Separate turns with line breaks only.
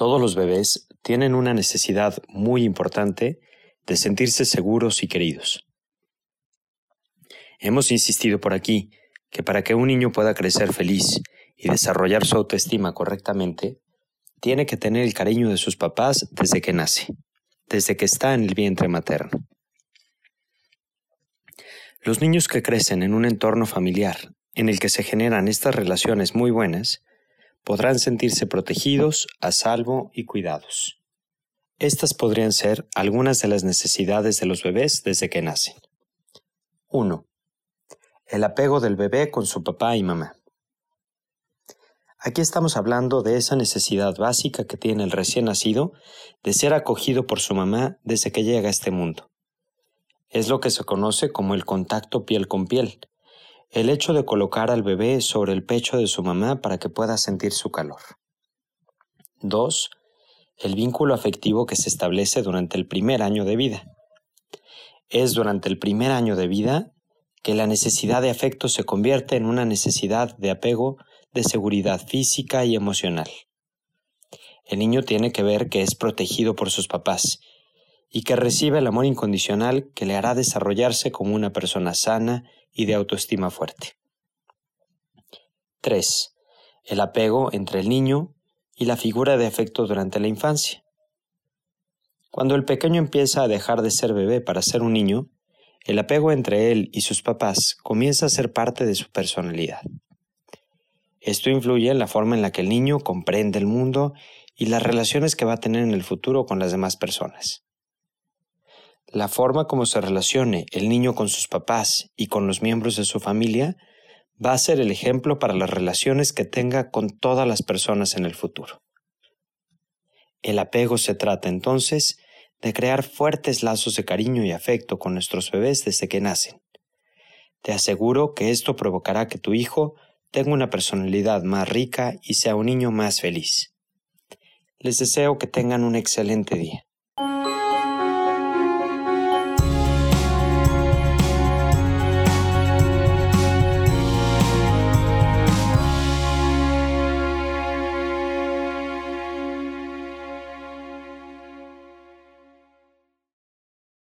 Todos los bebés tienen una necesidad muy importante de sentirse seguros y queridos. Hemos insistido por aquí que para que un niño pueda crecer feliz y desarrollar su autoestima correctamente, tiene que tener el cariño de sus papás desde que nace, desde que está en el vientre materno. Los niños que crecen en un entorno familiar en el que se generan estas relaciones muy buenas, podrán sentirse protegidos, a salvo y cuidados. Estas podrían ser algunas de las necesidades de los bebés desde que nacen. 1. El apego del bebé con su papá y mamá. Aquí estamos hablando de esa necesidad básica que tiene el recién nacido de ser acogido por su mamá desde que llega a este mundo. Es lo que se conoce como el contacto piel con piel, el hecho de colocar al bebé sobre el pecho de su mamá para que pueda sentir su calor. 2. El vínculo afectivo que se establece durante el primer año de vida. Es durante el primer año de vida que la necesidad de afecto se convierte en una necesidad de apego de seguridad física y emocional. El niño tiene que ver que es protegido por sus papás y que recibe el amor incondicional que le hará desarrollarse como una persona sana y de autoestima fuerte. 3. El apego entre el niño y la figura de afecto durante la infancia. Cuando el pequeño empieza a dejar de ser bebé para ser un niño, el apego entre él y sus papás comienza a ser parte de su personalidad. Esto influye en la forma en la que el niño comprende el mundo y las relaciones que va a tener en el futuro con las demás personas. La forma como se relacione el niño con sus papás y con los miembros de su familia va a ser el ejemplo para las relaciones que tenga con todas las personas en el futuro. El apego se trata entonces de crear fuertes lazos de cariño y afecto con nuestros bebés desde que nacen. Te aseguro que esto provocará que tu hijo tenga una personalidad más rica y sea un niño más feliz. Les deseo que tengan un excelente día.